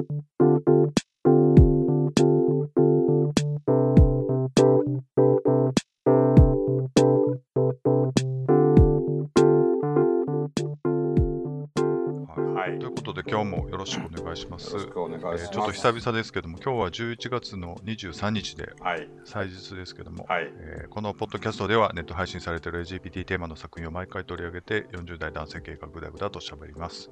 はいということで、今日もよろしくお願いします。よろしくお願いします。えーちょっと久々ですけども、今日は11月の23日ではい。祭日ですけども、はい。えーこのポッドキャストではネット配信されている LGBT テーマの作品を毎回取り上げて40代男性系がぐだぐだと喋ります。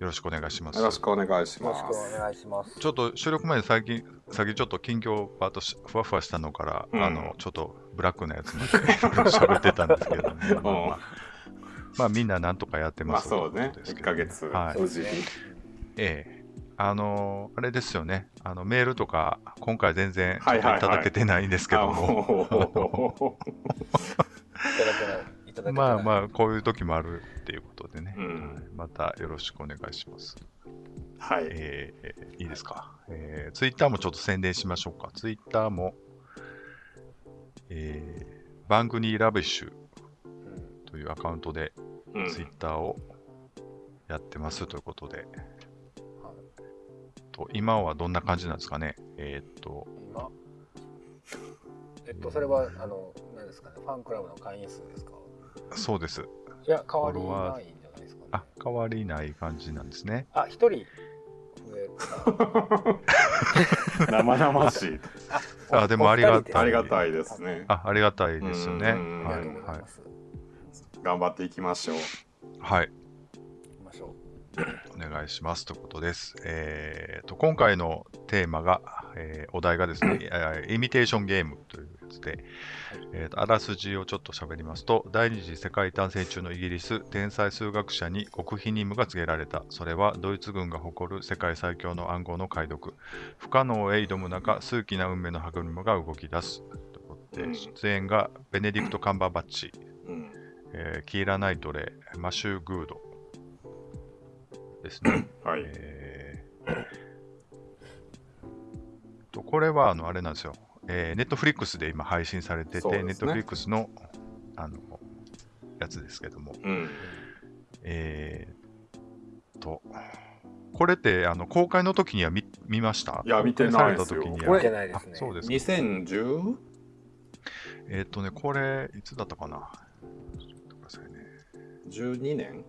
よろしくお願いします。よろしくお願いしまよろしくす。お願いします。ちょっと収録前に最近、先ちょっと近況パートしふわふわしたのから、うんあのちょっとブラックなやつまで 喋ってたんですけども、まあまあまあまあみんななんとかやってまあますそうね。1ということですけどヶ月、はい。ええあのあれですよね、あのメールとか、今回全然いはいはいいただけてないんですけども、あも いただけない。いただけまああ。まあ、こういう時もあるっていうことでね、うんはいまたよろしくお願いします。うはい。えーいいですか、えー。ツイッターもちょっと宣伝しましょうか。ツイッターも、えー、番組ラビッシュというアカウントでうんツイッターをやってますということで、と今はどんな感じなんですかね？えーっと、今？えっと、それは、あの、何ですかね、ファンクラブの会員数ですか？そうです。いや、変わりないんじゃないですかね。あ、変わりない感じなんですね。あ、一人？増え生々しい。た。あでもありがたありがたい。ですね。あ、ありがたい。ですよね。うんはい。はい。頑張ってい。きましょう。はい。お願いしますということです。えー、と今回のテーマが、えーお題がですね、えーイミテーションゲームというやつで、えーとあらすじをちょっと喋りますと、第二次世界大戦中のイギリス、天才数学者に極秘任務が告げられた。それはドイツ軍が誇る世界最強の暗号の解読。不可能へ挑む中、数奇な運命の歯車が動き出す。ということで、うん出演がベネディクト・カンバーバッチ、うん。えーキーラ・ナイトレー、マシュー・グードですね。はい。えーとこれはあのあれなんですよ、えー、ネットフリックスで今配信されてて、ねネットフリックスのあのやつですけども、うん。えー、と、これってあの公開の時には見見ました？いや見てないですよ公開された時にう。は見てないですね。あそうですか。2010? えっ、とね、これ、いつだったかな？ちょっと待ってくださいね。12年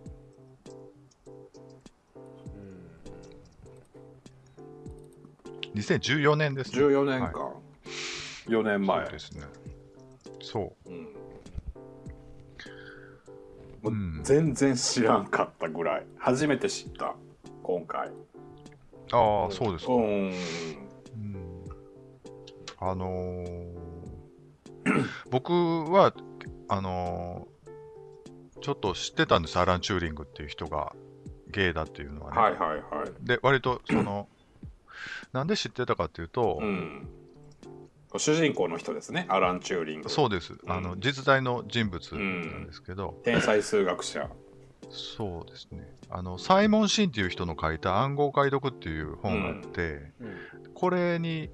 2014年ですね。14年か、4年前。そうですね。そう。ん。う。もううん。全然知らんかったぐらい。初めて知った。今回。ああ、そうですか。うん。うん。あのー 僕はあのーちょっと知ってたんです、アラン・チューリングっていう人がゲイだっていうのはね。はいはいはい。で、割とその、なんで知ってたかっていうと、うん。主人公の人ですね。アラン・チューリング。そうです、あのうん実在の人物なんですけど、天才数学者。そうですね。あの、サイモン・シンっていう人の書いた暗号解読っていう本があって、うん。これに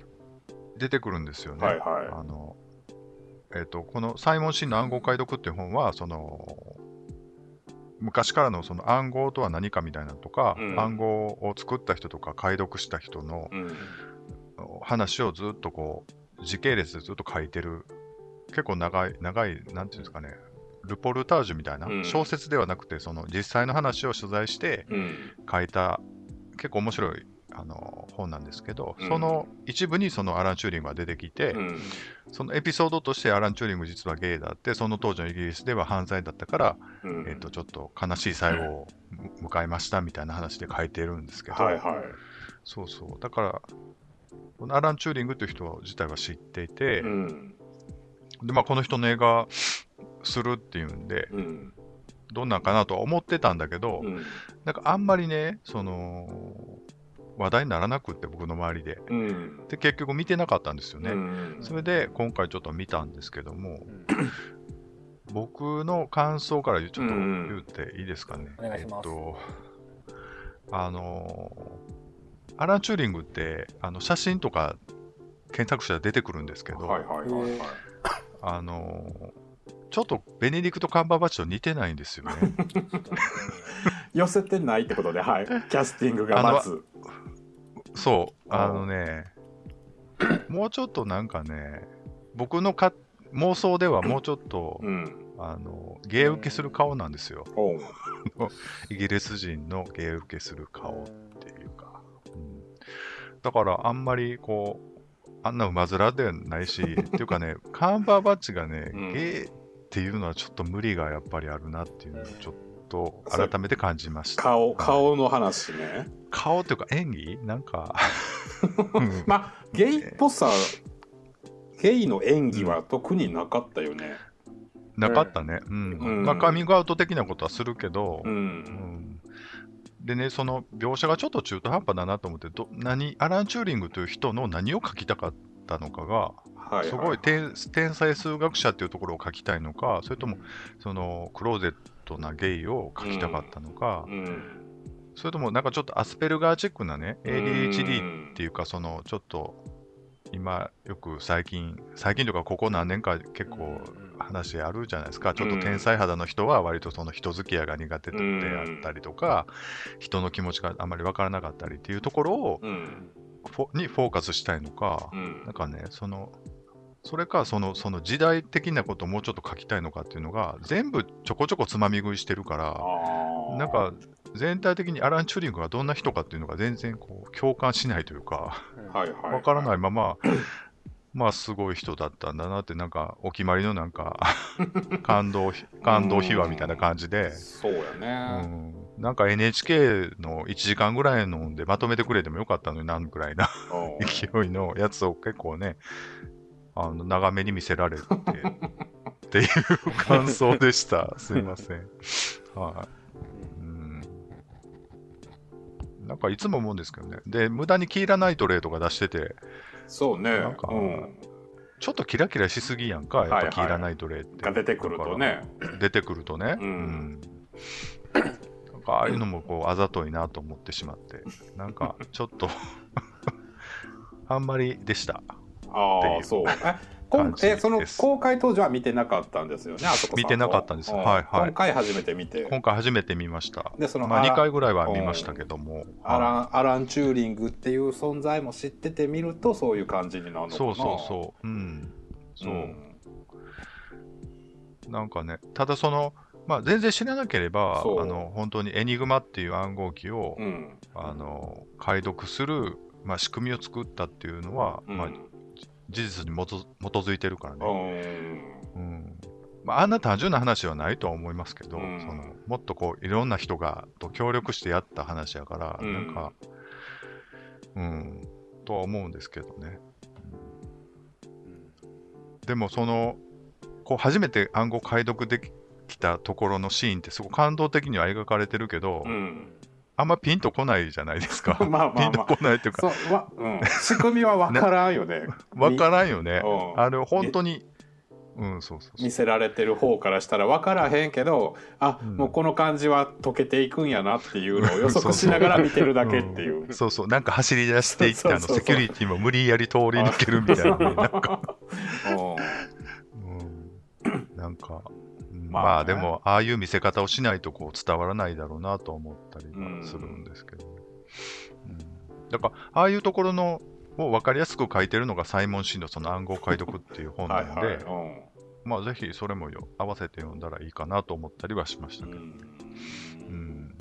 出てくるんですよね。はいはい。あのえっとこのサイモン・シンの暗号解読っていう本はその昔からのその暗号とは何かみたいなのとか、うん。暗号を作った人とか解読した人のうん。話をずっとこう時系列でずっと書いてる結構長い長いなんていうんですかねルポルタージュみたいな、うん。小説ではなくてその実際の話を取材してうん。書いた結構面白いあの本なんですけど、うん。その一部にそのアラン・チューリングが出てきて、うん。そのエピソードとしてアラン・チューリング実はゲイだってその当時のイギリスでは犯罪だったから、うん。えっとちょっと悲しい最後をむ迎えましたみたいな話で書いてるんですけど、はいはい。そうそう。だからこのアラン・チューリングという人自体は知っていて、うん。でまあ、この人の映画するっていうんでうん。どんなんかなとは思ってたんだけど、うん。なんかあんまりねその話題にならなくって僕の周りで。うん。で結局見てなかったんですよね、うん。それで今回ちょっと見たんですけどもうん 僕の感想からちょっとうん言っていいですかね、お願いします。えっとあのアラン・チューリングってあの写真とか検索したら出てくるんですけど、はいはいはいはい。あのちょっとベネディクト・カンバーバッチと似てないんですよね。寄せてないってことではい。キャスティングがまずそう、あのね、もうちょっとなんかね、僕のか妄想では もうちょっと、うん。あの、芸受けする顔なんですよ。イギリス人の芸受けする顔っていうか。うん、だから、あんまりこう、あんな馬面ではないし、っていうかね、カンバーバッチがね、うん芸っていうのはちょっと無理がやっぱりあるなっていうのをちょっと改めて感じました。顔、はい顔の話ね。顔っていうか演技？なんか、う んまあ、ゲイっぽさ、ゲイの演技は特になかったよね。なかったね。うん。うんまあ、カミングアウト的なことはするけど、う。うんんでね、その描写がちょっと中途半端だなと思って、ど何アラン・チューリングという人の何を書きたかったのかが、はい、すごい天天才数学者っていうところを書きたいのか、それともそのクローゼットなゲイを書きたかったのか、うん。それともなんかちょっとアスペルガーチックなね、ADHD うん。っていうか、そのちょっと今よく最近、最近とかここ何年か結構話あるじゃないですか、ちょっと天才肌の人は割とその人付き合いが苦手であったりとか、人の気持ちがあまり分からなかったりっていうところをにフォーカスしたいのか、うん。なんかね、その、それかそのその時代的なことをもうちょっと書きたいのかっていうのが、全部ちょこちょこつまみ食いしてるから、なんか全体的にアラン・チューリングがどんな人かっていうのが全然こう共感しないというか。わからないまま、まあすごい人だったんだなって、なんかお決まりのなんか 感動、感動秘話みたいな感じで、そうやうね。ん、なんか NHK の1時間ぐらいのんでまとめてくれてもよかったのになんぐらいなうん。勢いのやつを結構ね、あの長めに見せられてっていう感想でした。すいません。はい。うんなんかいつも思うんですけどね。で、無駄にキーラナイトレーとか出してて、そうね。なんかうん。ちょっとキラキラしすぎやんか、やっはいはいぱキーラナイトレーって。が出てくるとね。出てくるとね。うんなんかああいうのもこうあざといなと思ってしまって、なんかちょっと あんまりでした。ああ、そう。えこん感じえその公開当時は見てなかったんですよね、あそこ見てなかったんですうはいはい今回初めて見て。今回初めて見ました。で、そのまあアラ2回ぐらいは見ましたけども。アラはンアラン・チューリングっていう存在も知っててみると、そういう感じになるのかな。いそうそうそう。うん。そう。んなんかね、ただその、まあ、全然知らなければ、あの本当にエニグマっていう暗号機を、うん。あの解読する、まあ、仕組みを作ったっていうのは、うんまあ、事実に基づいてるからうね。んうんまあ、あんな単純な話はないとは思いますけど、うんそのもっとこういろんな人がと協力してやった話やから、うんなんか、うん、とは思うんですけどね。でもそのこう初めて暗号解読できたところのシーンってすごい感動的には描かれてるけど、うん。あんまピンとこないじゃないですか。まあまあまあ。ピンとこないっていうか、そうわうん、仕組みは分からんよね。わからんよね。うん。あれ本当に、うん、そうそう見せられてる方からしたら分からへんけどあ、うん。もうこの感じは溶けていくんやなっていうのを予測しながら見てるだけっていう。ん。そうそう、なんか走り出していって、あのセキュリティも無理やり通り抜けるみたいな。ね、なんか、うん。うん、なんか、うんまあね。まあでも、ああいう見せ方をしないとこう伝わらないだろうなと思ったりはするんですけど、うん。だから、ああいうところのを分かりやすく書いてるのがサイモン・シンのその暗号解読っていう本なんで、はいはい。うん。まあぜひそれもよ合わせて読んだらいいかなと思ったりはしましたけど、うん、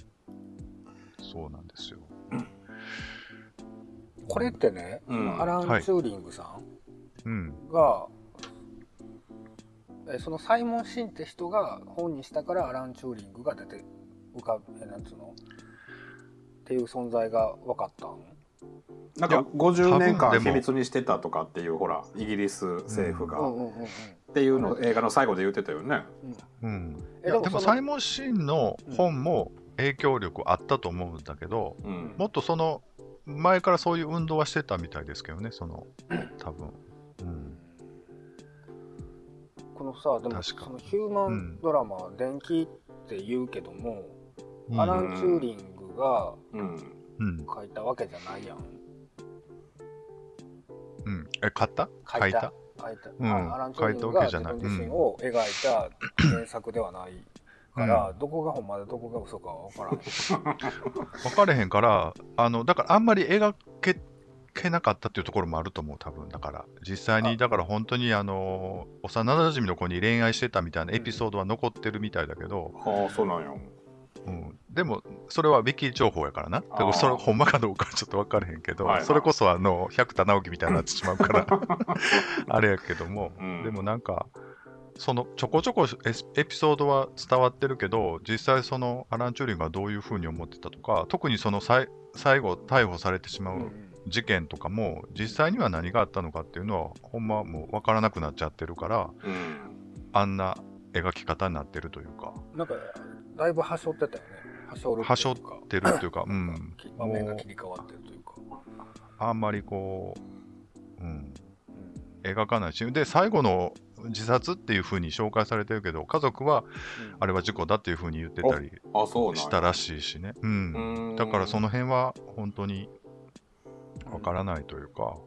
そうなんですよ。これってね、うん。アラン・はい。チューリングさうん、んが、えそのサイモン・シンって人が本にしたからアラン・チューリングが出て浮かぶえなんつうの？っていう存在が分かったんなんか50年間秘密にしてたとかっていうほらイギリス政府が、うんうんうんうん。っていうのを映画の最後で言ってたよね。うん、えいやでもサイモン・シンの本も影響力あったと思うんだけど、うん。もっとその前からそういう運動はしてたみたいですけどね、その 多分。うん、このさでもそのヒューマンドラマは電気って言うけども、うん。アラン・チューリングがうん。うん、書いたわけじゃないやん。うん、え、買った？書いた。書いた？書いた、うん。あアラン・チューリングが自書いたわけじゃない。分自身を描いた原作ではないから、どこがほんまでどこが嘘かは分からん。分かれへんから、あの、だからあんまり描け、けなかったっていうところもあると思う、多分。だから、実際に、あ。だから本当に、あの、幼馴染の子に恋愛してたみたいなエピソードは残ってるみたいだけど、はあそうなんや。うん、でも、それはウィキ情報やからな。だかあ。ーらそれ、ほんまかどうかはちょっと分からへんけど、それこそ、あの、百田直樹みたいになってしまうから、あれやけども、うん。でもなんか、そのちょこちょこエピソードは伝わってるけど、実際そのアラン・チューリングがどういうふうに思ってたとか、特にその最後逮捕されてしまうんううん事件とかも、実際には何があったのかっていうのは、ほんまもう分からなくなっちゃってるから、うん。あんな描き方になってるというか、なんか、だいぶはしょってたよね。はしょるはしょっっていうかてるっていうか、うん、場面が切り替わってるというか。あんまりこう、うん、うん。描かないし、で、最後の自殺っていうふうに紹介されてるけど、家族はあれは事故だっていうふうに言ってたりしたらしいしね。うん。うん。だからその辺は本当にわからないというか、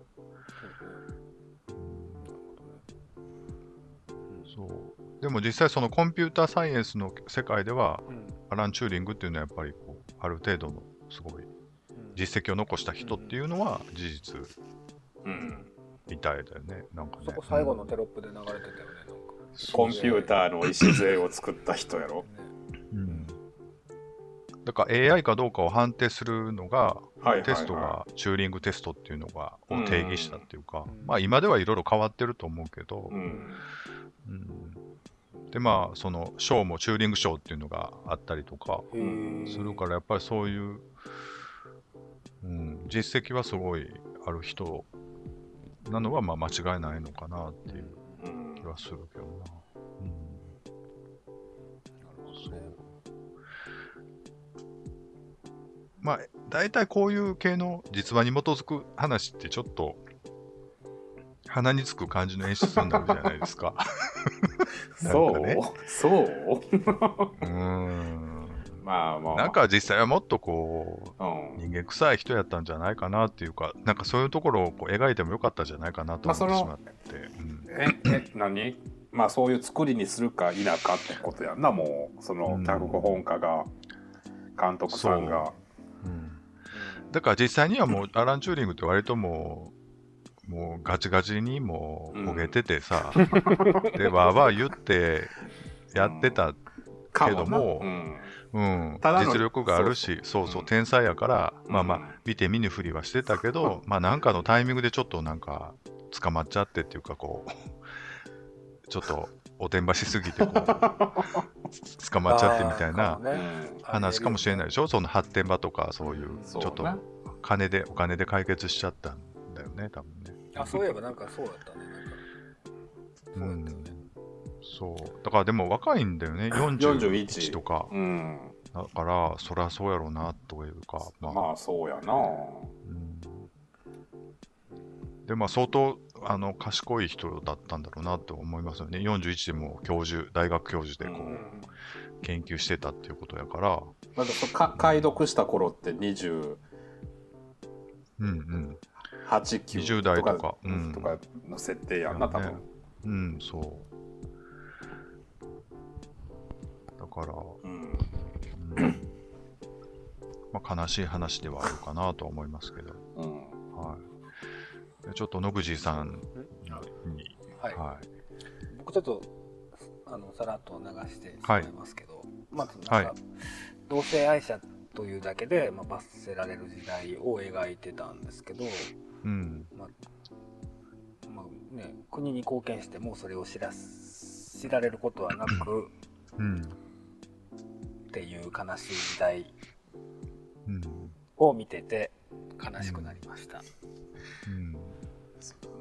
そう。でも実際そのコンピューターサイエンスの世界では、うんアラン・チューリングっていうのはやっぱりこう、ある程度のすごいうん実績を残した人っていうのは事実うんみたいだよね。なんかね。そこ最後のテロップで流れてたよね、なんか。コンピューターの礎を作った人やろねうん。だから AI かどうかを判定するのが、テストがチューリングテストっていうのがを定義したっていうか、うんまあ今ではいろいろ変わってると思うけど、うん。うん。でまあその賞もチューリング賞っていうのがあったりとかするからやっぱりそういう、うん、実績はすごいある人なのはまあ間違いないのかなっていううん気はするけどな。うん。そうまあ大体こういう系の実話に基づく話ってちょっと鼻につく感じの演出になるじゃないですか。そう、ね。そう？う？ーん。まあまあ。なんか実際はもっとこうん。う人間臭い人やったんじゃないかなっていうかなんかそういうところをこう描いてもよかったんじゃないかなと思ってしまって、うん。ええ何？まあそういう作りにするか否かってことやんなもう。そのうん。脚本家が監督さんがうん。だから実際にはもう アラン・チューリングって割ともうもうガチガチにもう焦げててさ、でわーわー言ってやってたかけどもな。うん。実力があるし、そうそう、うん。天才やから、うん。まあまあ、見て見ぬふりはしてたけど、まあなんかのタイミングでちょっとなんか、捕まっちゃってっていうか、こう、ちょっとおてんばしすぎて、こう、捕まっちゃってみたいな話かもしれないでしょ、その発展場とか、そういう、ちょっとね金で、お金で解決しちゃったんだよね、多分ね。あ、そういえばなんかそうやったね。なんかそうやったよね。そう。だからでも若いんだよね、41とか。うんだから、そりゃそうやろうな、というか、まあ、まあそうやなうんでまあ相当あの賢い人だったんだろうなと思いますよね。41でも教授、大学教授でこう、うん。研究してたっていうことやから、まだか解読した頃って28、うんうん、9 20代とか。うん。とかの設定やんな多分、うん、そう。だから、うん。うん。まあ、悲しい話ではあるかなとは思いますけど、うん。はい。でちょっと野口さんに、はい。はい。僕ちょっと、あの、さらっと流してしまいますけど、まずなんか、はい。同性愛者というだけで、まあ、罰せられる時代を描いてたんですけど、うん、まあね、国に貢献してもそれを知らす知られることはなくうん、っていう悲しい時代うん、を見てて悲しくなりました、うん。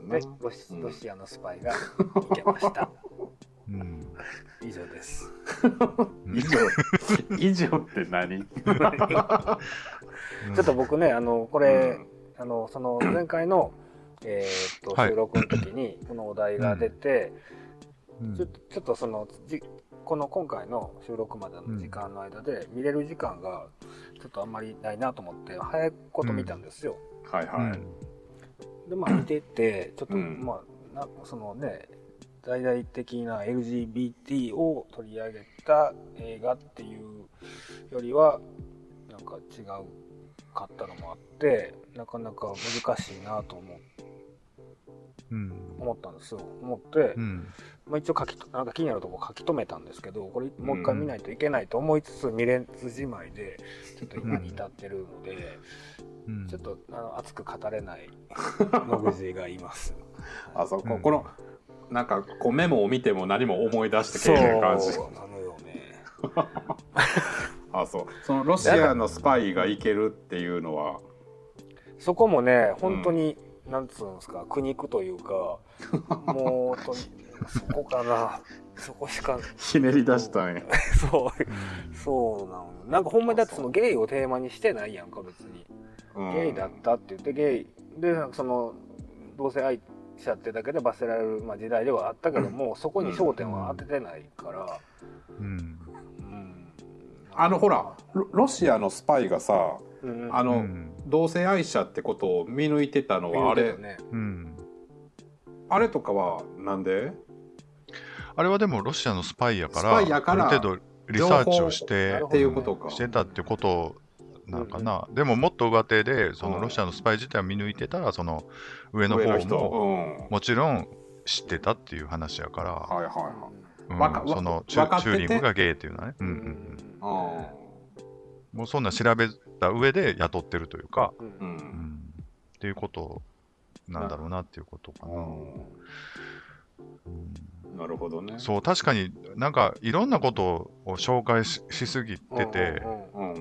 でロシロシアのスパイが いけました。うん。以上です。以上。以上って何？ちょっと僕ねあのこれ、あのその前回の、えーっとはい。収録の時に このお題が出て、うん。ちょちょっとそのじこの今回の収録までの時間の間で見れる時間がちょっとあんまりないなと思って早いこと見たんですよ、はいはい、うんでまあ見てて ちょっと、うんまあなそのね大々的な LGBT を取り上げた映画っていうよりはなんか違うかったのもあってなかなか難しいなと思ううん。思ったんですよ。思って、うん。まあ、一応書きとなんか気になるとこ書き留めたんですけどこれもう一回見ないといけないと思いつつ見れずじまいでちょっと今に至ってるので、うん。ちょっとあの熱く語れない 野口がいます。あそこ、うん。このなんかこうメモを見ても何も思い出してそうけえへん感じ。なのよね。あそう。そのロシアのスパイがいけるっていうのは。そこもね本当に、なんつうんですか苦肉というか もうとそこかなそこしかひねり出したんや。そうそうなの。なんかほんまにだってそのゲイをテーマにしてないやんか別に、うん。ゲイだったって言ってゲイでその同性愛者ってだけで罰せられる、まあ、時代ではあったけども、そこに焦点は当ててないから、うん。うん。あのほらロロシアのスパイがさうんあの、うん。同性愛者ってことを見抜いてたのはあれ、ねうん。あれとかはなんで？あれはでもロシアのスパイやから、ある程度リサーチをしてていうことか。してたってことなんかな、でももっと上手でそのうん。ロシアのスパイ自体を見抜いてたらその上の方上の人、もうん、もちろん知ってたっていう話やから、はいはいはい。うん。そのチ分かってて？ュチューリングがゲイっていうのはね、うんうんうん。うんもうそんな調べた上で雇ってるというか、うん。ううん。ん、っていうことなんだろうなっていうことかな。うん。なるほどね。そう確かになんかいろんなことを紹介ししすぎてて、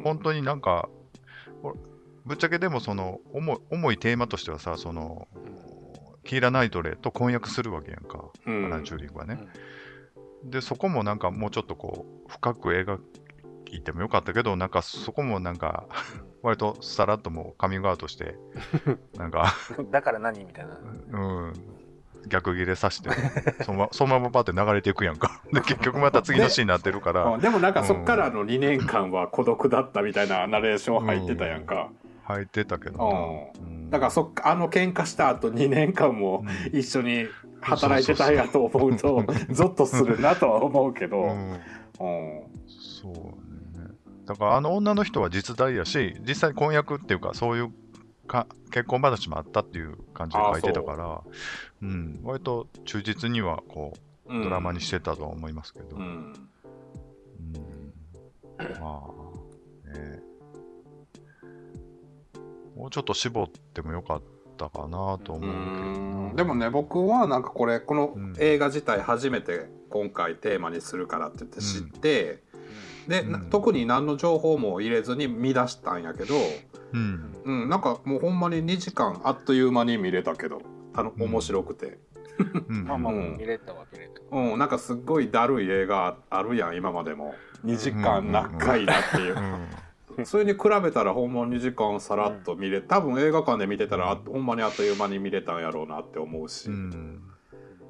本当になんかほぶっちゃけでもその重い重いテーマとしてはさそのキーラ・ナイトレーと婚約するわけやんか、うん。アラン・チューリングはね、でそこもなんかもうちょっとこう深く描いてもよかったけどなんかそこもなんか 割とさらっともうカミングアウトして なんか、うんだから何みたいな。うん、逆ギレさしてそのま そのままパって流れていくやんか。で結局また次のシーンになってるから、うんでもなんかそっからの2年間は孤独だったみたいなナレーション入ってたやんか、入ってたけどな、うん。だからそっかあの喧嘩した後2年間も一緒に働いてたんやと思うとゾッとするなとは思うけど、うん。うん。そう。ね。だからあの女の人は実在やし、実際婚約っていうか、そういうか結婚話もあったっていう感じで書いてたから、う。ん、割と忠実にはこうドラマにしてたとは思いますけど、うん。うん。まあ、ね。もうちょっと絞ってもよかったかなと思うけどな。でもね僕はなんかこれこのうん。映画自体初めて今回テーマにするからって言って知って、で、なうん。特に何の情報も入れずに見出したんやけど、うん、うん、なんかもうほんまに2時間あっという間に見れたけどあのうん。面白くて、うん、まあまあ、うん。見れたわ見れた。うんなんかすっごいだるい映画あるやん今までも。2時間長いなっていう。う、ん、それに比べたらほんま2時間さらっと見れ多分映画館で見てたらあほんまにあっという間に見れたんやろうなって思うし、うん、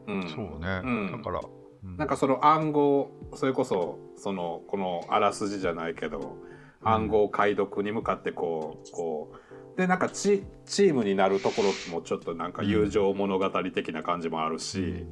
うん。そうね、うん。だから、うんなんかその暗号それこそそのこのあらすじじゃないけど暗号解読に向かってこうこうでなんかチチームになるところもちょっとなんか友情物語的な感じもあるし、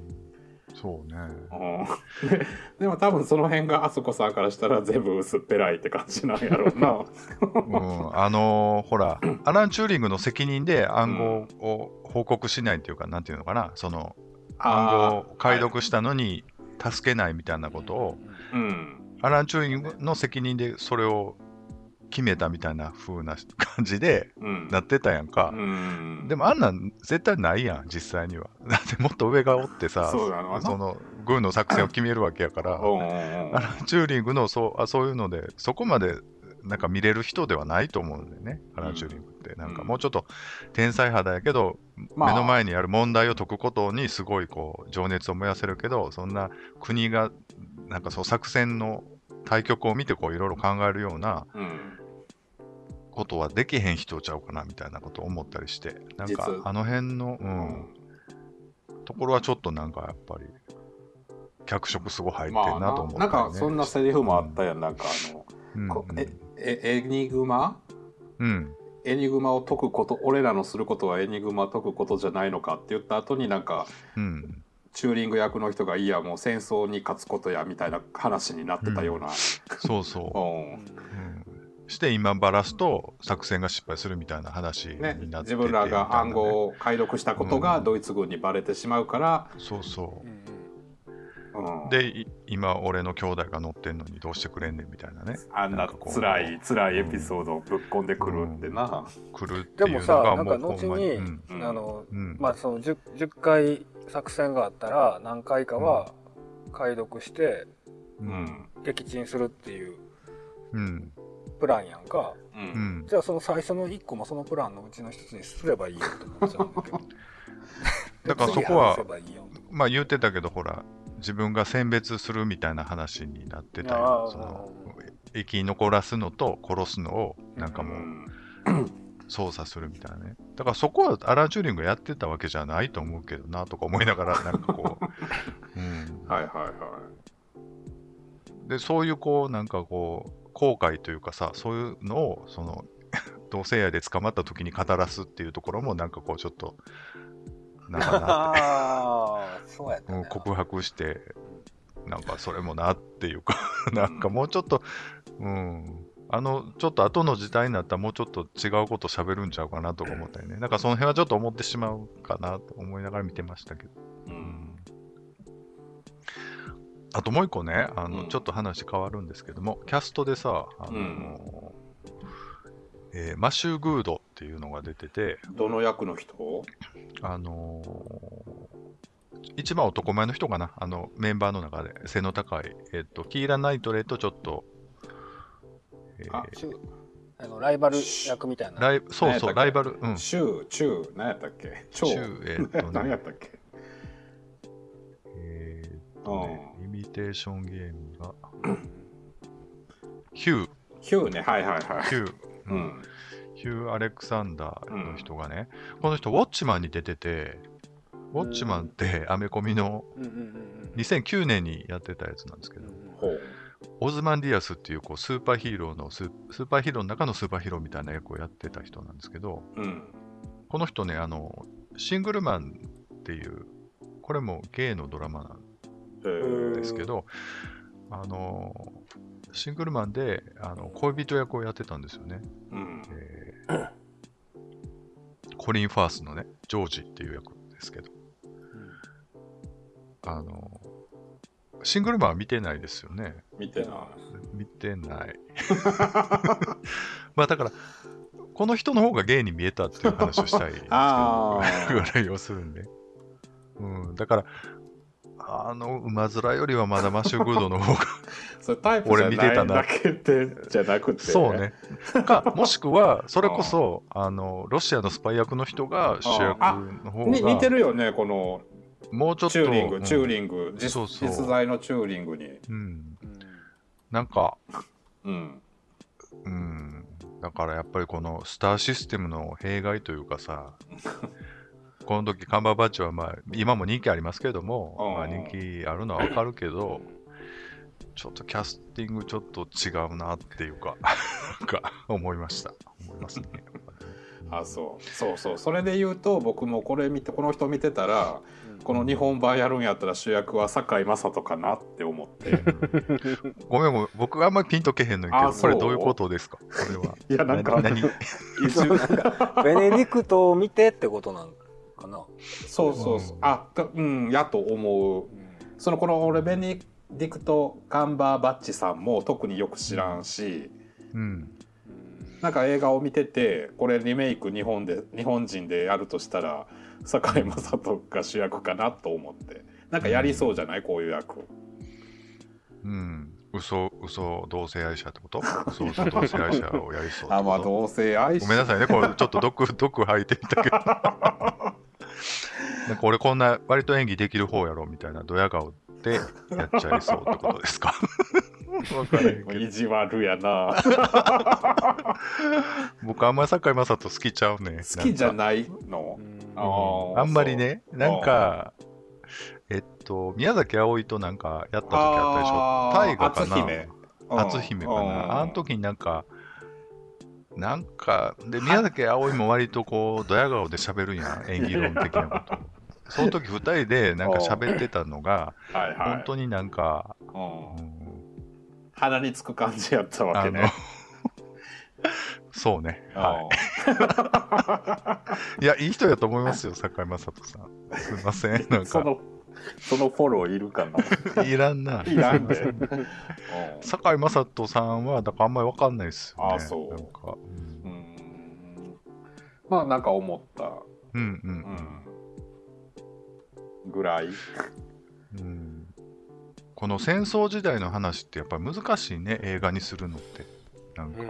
そうね。うん。ででも多分その辺があそこさんからしたら全部薄っぺらいって感じなんやろうな。うん、あのーほら、アラン・チューリングの責任で暗号を報告しないっていうか、なんていうのかな、その暗号を解読したのに助けないみたいなことを、うん。アラン・チューリングの責任でそれを決めたみたいな風な感じでうん。なってたやんか。うん。でもあんなん絶対ないやん、実際には。だってもっと上がおってさ、その軍の作戦を決めるわけやから、アラン・チューリングのそうあそういうので、そこまでなんか見れる人ではないと思うんだよね、アラン・チューリングって。なんかもうちょっと天才肌やけど、まあ。目の前にある問題を解くことにすごいこう情熱を燃やせるけど、そんな国がなんかそう作戦の対局を見てこういろいろ考えるようなうんことはできへん人ちゃうかなみたいなことを思ったりして、なんか実あの辺の、うん、ところはちょっとなんかやっぱり脚色すごい入ってまあんなと思ったりね、な。なんかそんなセリフもあったやん。なんかあの、うん。えエニグマうんエニグマを解くこと俺らのすることはエニグマ解くことじゃないのかって言った後になんかうん。チューリング役の人がいやもう戦争に勝つことやみたいな話になってたような、そうそう。う。ん。うん。して今バラすと作戦が失敗するみたいな話になってて、ね、自分らが暗号を解読したことがドイツ軍にバレてしまうから、そうそうんで、い今俺の兄弟が乗ってんのにどうしてくれんねんみたいなね。あんな辛い辛いエピソードをぶっ込んでくるってな、来るってでもいうのがさなんかもう後に、あのうん。まあその 10, 10回作戦があったら何回かは解読して撃沈するっていううん。プランやんか。じゃあその最初の1個もそのプランのうちの1つにすればいいよって思っちゃうんだけど。だからそこはまあ言ってたけどほら自分が選別するみたいな話になってたよ。その生き残らすのと殺すのをなんかもう操作するみたいなね。だからそこはアラン・チューリングやってたわけじゃないと思うけどなとか思いながら なんかこう、うん、はいはいはでそういうこうなんかこう後悔というかさそういうのをその 同性愛で捕まった時に語らすっていうところもなんかこうちょっとなんかなああそうやったね。うん告白してなんかそれもなっていうか なんかもうちょっとうん。あのちょっと後の時代になったらもうちょっと違うこと喋るんちゃうかなとか思ったりね。なんかその辺はちょっと思ってしまうかなと思いながら見てましたけど、い、ううんん。あともう一個ねあの、うん。ちょっと話変わるんですけどもキャストでさあの、うんえーマシュー・グードっていうのが出ててどの役の人？あのー一番男前の人かな、あのメンバーの中で背の高い、えっと、キーラ・ナイトレとちょっと、えーあシュあのライバル役みたいな。ライそうそう、ライバル、うん、シューチュー何やったっけ？超シューえっとね。何やったっけ？えーっとね、イミテーションゲームが、ヒュー、ヒューね。はいはいはい。ヒュー、ううん。んヒュー・アレクサンダーの人がね、この人、ウォッチマンに出てて、ウォッチマンってアメコミのうんうんうんうん。2009年にやってたやつなんですけど、オズマンディアスっていうこうスーパーヒーローのスースーパーヒーローの中のスーパーヒーローみたいな役をやってた人なんですけど、うん。この人ね、あの、シングルマンっていう、これもゲイのドラマなんえーですけど、あの、シングルマンであの恋人役をやってたんですよね。うんえーコリン・ファースのね、ジョージっていう役ですけど、あの、シングルマンは見てないですよね。見てない見てない。まあだから、この人の方がゲイに見えたっていう話をしたい ぐらいをするんで。うん、だから、あの馬面よりはまだマッシュグードの方が。それタイプじゃない俺見てたなだけでじゃなくてそうね。か、もしくは、それこそ、あの、ロシアのスパイ役の人が主役の方に似てが、るよねこの。もうちょっと、チューリング、うん。チューリング。実そうそう。実在のチューリングに。うん、なんか、うん。うん、だからやっぱりこのスターシステムの弊害というかさ、この時カンバーバッチはまあ今も人気ありますけども、うん。まあ、人気あるのはわかるけど、ちょっとキャスティングちょっと違うなっていうか、なんか思いました。思いますね。あそう。そうそう。それで言うと僕もこれ見てこの人見てたらこの日本版やるんやったら主役は堺雅人かなって思って。ごめんごめん、僕があんまりピンとけへんのにけど、これどういうことですか？これは。いやなんか何？ベネディクトを見てってことなんかな、そうそうそう。あだうんやと思う。そのこの俺ベネディクト・カンバーバッチさんも特によく知らんしうん。なんか映画を見ててこれリメイク日本で日本人でやるとしたら堺雅人が主役かなと思って。なんかやりそうじゃない？こういう役。うん。嘘、嘘同性愛者ってこと？嘘嘘同性愛者をやりそうあまあ同性愛ごめんなさいね、これちょっと毒、毒吐いてみたけど。なんか俺こんな割と演技できる方やろみたいなドヤ顔でやっちゃいそうってことですか？意地悪やな。僕あんまり堺雅人好きちゃうね。好きじゃいないのあー。あんまりね、なんか、えっと、宮崎あおいとなんかやった時あったでしょ？大河かな？篤姫。かうん。な。あの時になんか、なんか、で、宮崎あおいも割とこう、ドヤ顔で喋るんやん、演技論的なこと。その時二人でなんか喋ってたのが、はいはい本当になんか、うんうん鼻につく感じやったわけね。、そうね。うんはい。いや、いい人やと思いますよ、坂井雅人さん。すいません。なんか、そのフォローいるかないらんな。いらんで。坂井雅人さんは、だからあんまりわかんないですよ、ね。あそうなんか、うーんまあなんか思った、うん、うん、うん、ぐらい。うん。うんこの戦争時代の話ってやっぱり難しいね、映画にするのって。なんか、うん。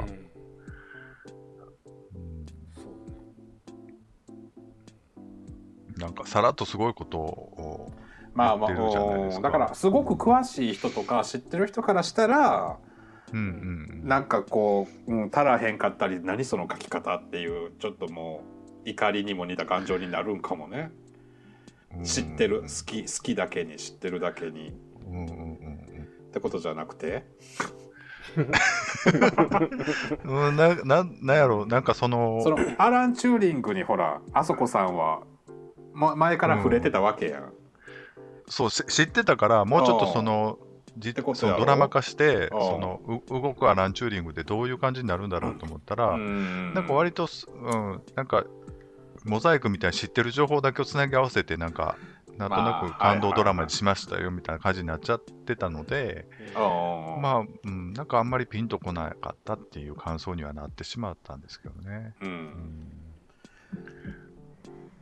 なんかさらっとすごいことを、まあまあだからすごく詳しい人とか知ってる人からしたらうんうんうん、なんかこう、うん、足らへんかったり何その書き方っていうちょっともう怒りにも似た感情になるんかもね。知ってる。好き好きだけに知ってるだけに。うんうんうん。ってことじゃなくてうん。うん。なななん。やろうなん。かそのそのアラン・チューリングにほらあそこさん。は、ま、前から触れてたわけやん。そうし知ってたからもうちょっとそのじてことやろ？そのドラマ化してそのう動くアラン・チューリングでどういう感じになるんだろうと思ったら、うん。なんか割とす、うん、なんかモザイクみたいに知ってる情報だけをつなぎ合わせてなんかなんとなまあく感動ドラマにしましたよみたいな感じになっちゃってたので、あまあ、うん、なんかあんまりピンとこなかったっていう感想にはなってしまったんですけどね。ううん。ん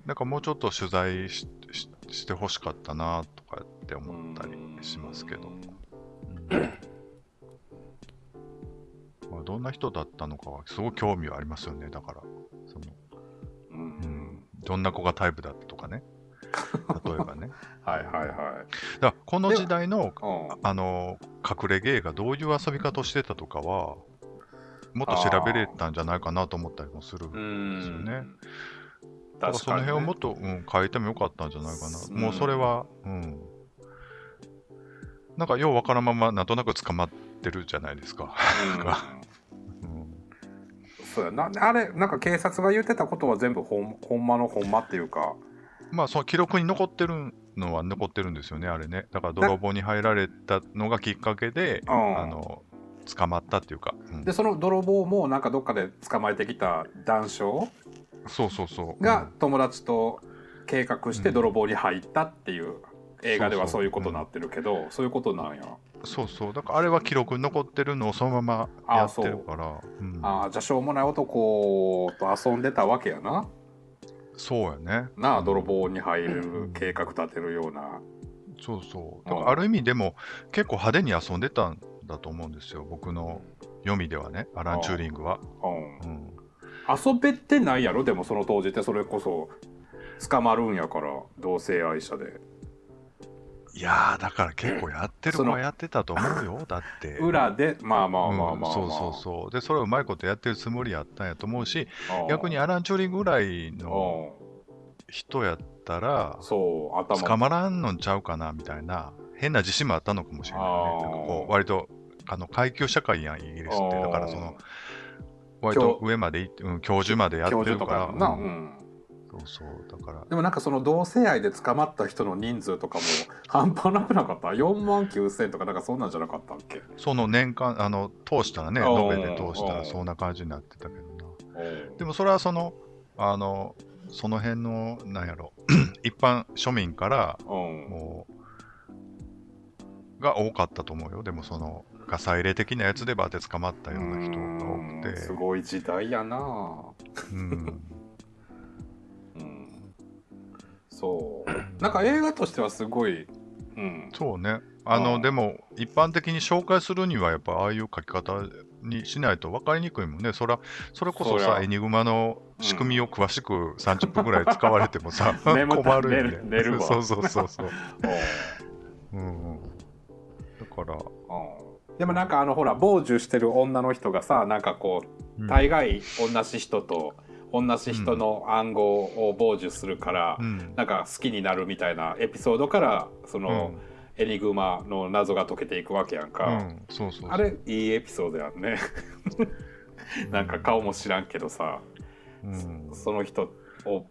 なんかもうちょっと取材しししてほしかったなとかって思ったりしますけど、うん。まあ、どんな人だったのかはすごい興味はありますよね。だからその、ううん。ん、どんな子がタイプだったとかね。例えばね。はいはいはい。だこの時代のうん。あの隠れゲーがどういう遊び方をしてたとかはもっと調べれたんじゃないかなと思ったりもするうですよん。ね。だからその辺をもっと、うん、変えてもよかったんじゃないかな。う。んもうそれは、うん。なんかようわからんままなんとなく捕まってるじゃないですか。うん。うん、そうやな。あれなんか警察が言ってたことは全部ほんほんまのほんまっていうか。まあその記録に残ってるのは残ってるんですよね、あれね。だから泥棒に入られたのがきっかけで、うん。あの捕まったっていうか、うん。でその泥棒もなんかどっかで捕まえてきた男性そうそうそう。が友達と計画して泥棒に入ったっていう映画ではそういうことになってるけどそういうことなんや。うんそうそう。だからあれは記録に残ってるのをそのままやってるから、う。ん。ああじゃあしょうもない男と遊んでたわけやな。そうやね。なあ泥棒に入る計画立てるような。そうそう。うんだからある意味でも結構派手に遊んでたんだと思うんですよ、僕の読みではね、アラン・チューリングは。うんうん、遊べてないやろでもその当時ってそれこそ捕まるんやから同性愛者でいやー、だから結構やってる子はやってたと思うよ、だって。裏でまあまあまあまあそうそうそう。で、それをうまいことやってるつもりやったんやと思うし、うん逆にアラン・チューリングぐらいのうん人やったら、そう頭捕まらんのんちゃうかなみたいな、変な自信もあったのかもしれないね。なんかこう、割と、あの階級社会やん、イギリスって。だからその、割教と上までうん、教授までやってるから。そうそう、だから、でもなんかその同性愛で捕まった人の人数とかも半端なくなかった？4万9,000とかなんかそんなんじゃなかったっけ？その年間、あの、通したらね、延べで通したらそんな感じになってたけどな。うんでもそれはその、あの、その辺の、なんやろ、一般庶民から、うん。もう、が多かったと思うよ。でもその、ガサ入れ的なやつでバーって捕まったような人が多くて。うんすごい時代やなうん。うんそうなんか映画としてはすごい、うん、そうね。あの、うんでも、一般的に紹介するには、やっぱ、ああいう書き方にしないと分かりにくいもんね。そら、それこそさ、エニグマの仕組みを詳しく30分ぐらい使われてもさ、眠た 困るよね寝る。寝るわそうそうそうそう。ううんうん。だから、んうんでもなんかあのほら傍受してる女の人がさなんかこううん。大概同じ人と同じ人の暗号を傍受するから、うん。なんか好きになるみたいなエピソードからその、エニグマの謎が解けていくわけやんか、うん、うんそうそうそう。あれいいエピソードやんね。なんか顔も知らんけどさ、うん。その人を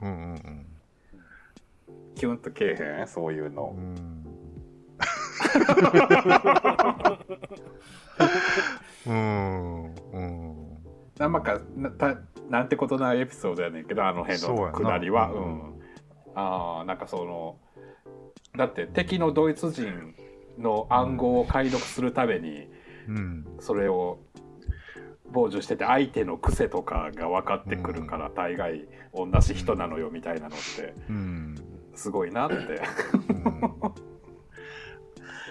うんうんうん。キュンとけえへん？そういううの。ん。うん。うん。なんかなたなんてことないエピソードやねんけどあの辺のくだりは。ううんんああなんかそのだって敵のドイツ人の暗号を解読するためにうん。それを傍受してて相手の癖とかが分かってくるから大概同じ人なのよみたいなのってうん。すごいなって。うん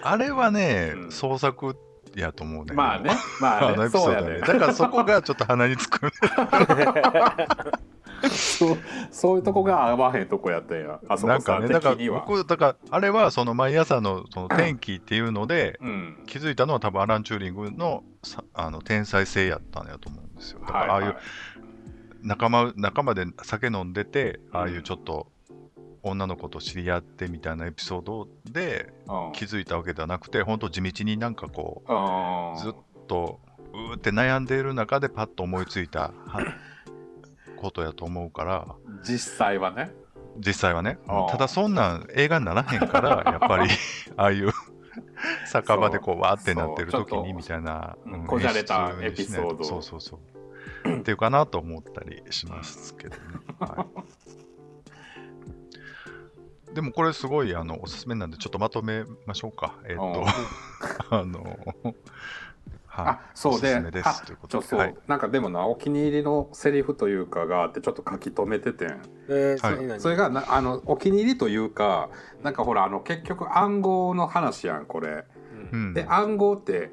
あれはね、うん創作やと思うね。まあねまあね エピソードね。そうやねだからそこがちょっと鼻につく。そうそういうとこが合わへんとこやったんやあそこさなんかね、だから。僕、だからあれはその毎朝のその天気っていうので、うん気づいたのは多分アラン・チューリングのさあの天才性やったんやと思うんですよ。だからああいう仲間仲間で酒飲んでて、ああいうちょっと女の子と知り合ってみたいなエピソードでうん気づいたわけではなくて、本当地道になんかこうずっとうーって悩んでいる中でパッと思いついたはことやと思うから、実際はね。実際はね。ただそんなん映画にならへんから、やっぱり ああいう酒場でこうわーってなってる時にみたいな、こじゃれたエピソードそうそうそう。っていうかなと思ったりしますけどね。はい、でもこれすごいあのおすすめなんでちょっとまとめましょうか。えっ、と、あの、はいあ、そうで、おすすめですあということで。はい、なんかでもなお気に入りのセリフというかがあってちょっと書き留めててん。えー、はいそれがなあのお気に入りというかなんかほらあの結局暗号の話やんこれ。うんで暗号って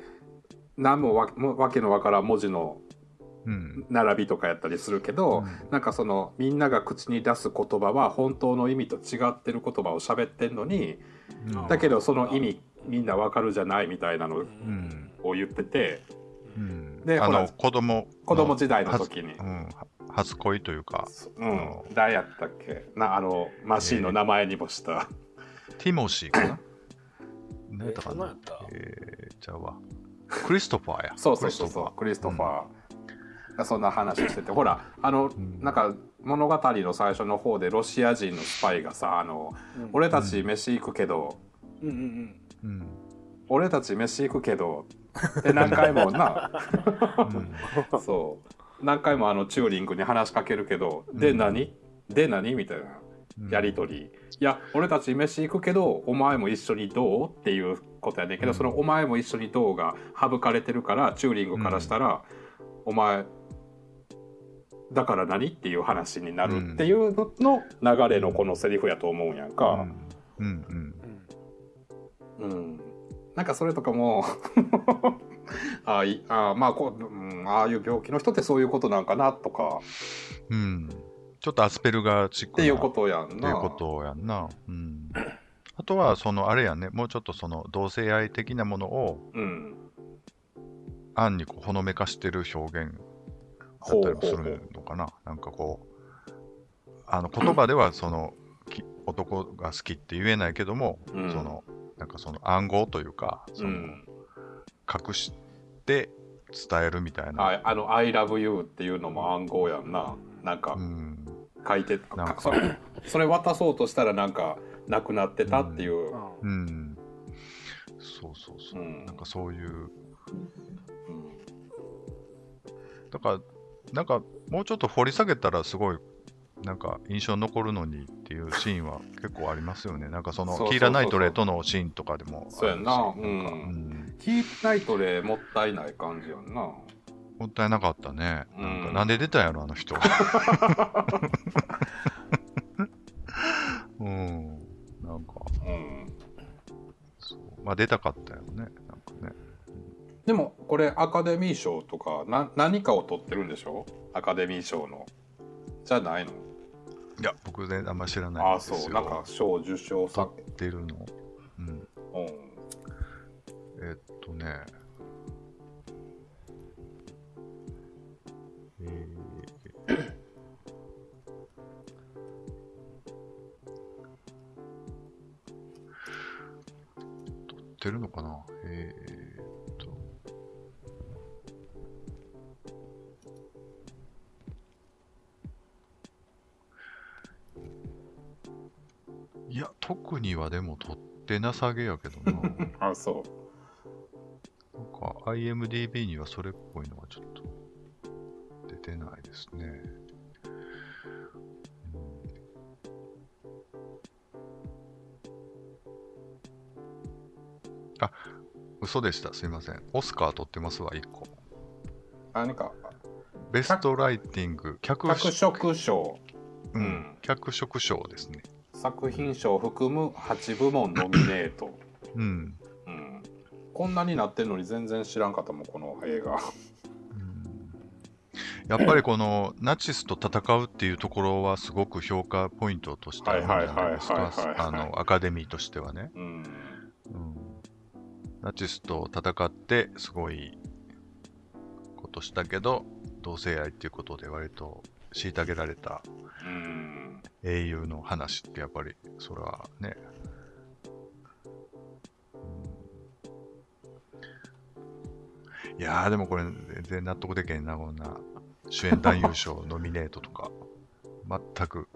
何もわもわけのわからん文字のうん並びとかやったりするけど、うん。なんかそのみんなが口に出す言葉は本当の意味と違ってる言葉を喋ってんのにうん。だけどその意味みんなわかるじゃないみたいなのうんを言っててうん。であの子供の子供時代の時に。初,、恋というか、うん。誰やったっけ？なあのマシーンの名前にもした、ティモシーかな？何やったかな？えー、じゃあわ。クリストファーや。そうそうそうそう。クリストファー。がそんな話をしてて。ほらあの、ん。なんか物語の最初の方でロシア人のスパイがさあの、うん。俺たち飯行くけど、うんうんうん。俺たち飯行くけどって何回もな。うん。そう。何回もあのチューリングに話しかけるけど、で何？で何？みたいなやり取り、いや俺たち飯行くけどお前も一緒にどう？っていうことやねんけど、うん。そのお前も一緒にどうが省かれてるからチューリングからしたら、お前だから何っていう話になるっていうのの流れのこのセリフやと思うんやんか。うん。うん。うんうん、なんかそれとかも ああまあこう、うん、ああいう病気の人ってそういうことなんかなとか。うんうん。ちょっとアスペルガーチックなっていうことやんな。っていうことやんな。うん。あとは、そのあれやね、もうちょっとその同性愛的なものをうん、暗にこうほのめかしてる表現だったりもするのかな。なんかこう、あの言葉ではそのき男が好きって言えないけども、うん。そのなんかその暗号というか、そうのん、隠して伝えるみたいな。ああの「I love you」っていうのも暗号やんな。なんかうん。書いて、なんかそれ それ渡そうとしたらなんかなくなってたっていう、うん。うん、そうそうそう、うん。なんかそういう。うん。だから、なんか、もうちょっと掘り下げたら、すごい、なんか、印象に残るのにっていうシーンは結構ありますよね。なんか、その、キーラ・ナイトレーとのシーンとかでも。そうやんななんかうんうんキープナイトでもったいない感じやんな。もったいなかったね。うんなんか、なんで出たんやろ、あの人。うん。なんか、うんそう。まあ、出たかったよね。なんかね。でもこれアカデミー賞とかな何かを取ってるんでしょ？アカデミー賞のじゃないの？いや、僕全然あんま知らないああんですよ。そうなんか賞受賞撮作ってるの。なさげやけどな。なんあそか IMDB にはそれっぽいのがちょっと出てないですね。うんあ、嘘でした。すいません。オスカー取ってますわ、1個。う何かベストライティング、脚脚色賞ううんん、脚色賞ですね。作品賞を含む8部門ノミネート、うん。うん、こんなになってるのに全然知らんかったもんこの映画。やっぱりこのナチスと戦うっていうところはすごく評価ポイントとしてあるんじゃないですか。アカデミーとしてはね、うん。うん、ナチスと戦ってすごいことしたけど同性愛っていうことで割と虐げられたうん英雄の話ってやっぱりそれはね、うん。いやーでもこれ全然納得できへんなこんな主演男優賞ノミネートとか。全く。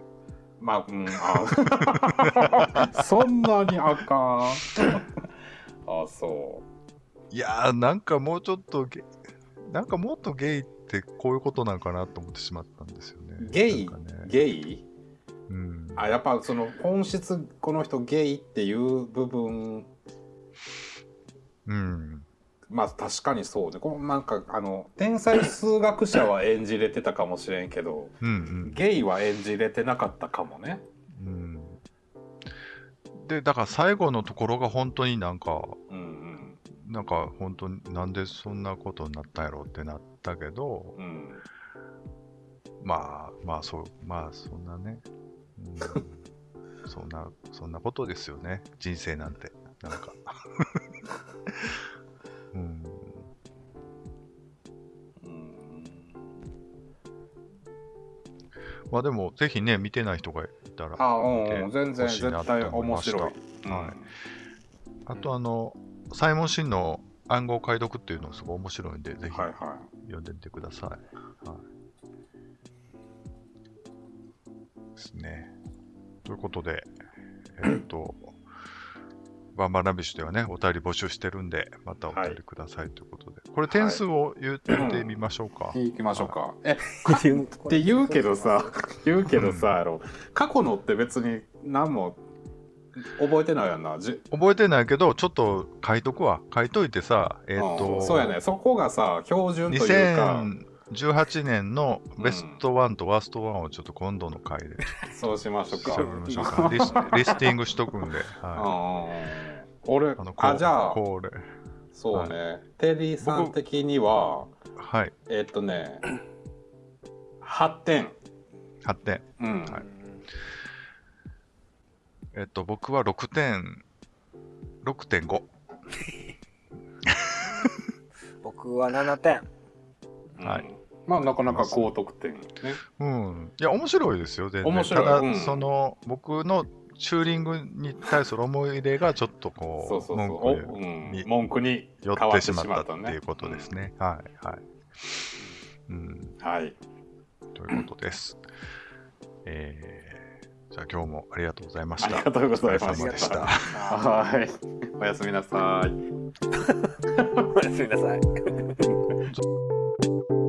まあうんあ そんなにあかん。あそいやーなんかもうちょっとゲなんかもっとゲイってこういうことなんかなと思ってしまったんですよね。ゲイ？ね。うゲイ？うん。あやっぱその本質この人ゲイっていう部分。うん。まあ確かにそうね。このなんかあの天才数学者は演じれてたかもしれんけどうんゲイは演じれてなかったかもね。うんうん。でだから最後のところが本当になんかうんうん。なんか本当になんでそんなことになったんやろうってなったけどうんまあまあそうまあそんなね、うん、そんなそんなことですよね。人生なんて。なんか。うん。うんまあでもぜひね見てない人がいたらあうん全然絶対面白い、はい。あとあの、サイモン・シンの暗号解読っていうのすごい面白いんで、ぜひ。はいは読んでみてください。はい。ですね。ということで、えっ、と、バンバンラビッシュではね、お便り募集してるんで、またお便りくださいということで。これ点数を言ってみましょうか。い行きましょうか、えっていうって言うけどさ言うけどさ、やろ過去のって別に何も覚えてないやんなじ覚えてないけど、ちょっと書いとくわ。書いといてさ、えっ、うと、んそうやねそこがさ標準というか2018年のベストワンとワーストワンをちょっと今度の回で そうしましょうか調べましょうか。リス リスティングしとくんで。はうん俺い、あじゃあこれ。そうね、テリーさん的にははい。えっとね8点8点。うん、はいえっと、僕は6点、6.5。僕は7点。はいうんまあなかなか高得点ねうん。いや、面白いですよ、全然。面白いただ、うんその、僕のチューリングに対する思い入れがちょっとこう、そうそうそう文お、句うんに、文句に寄ってしまったっていうことですね。はい、はい。うん。うんはいということです。えー、じゃあ今日もありがとうございました。ありがとうございまお疲れ様でした。はいおやすみなさいおやすみなさい。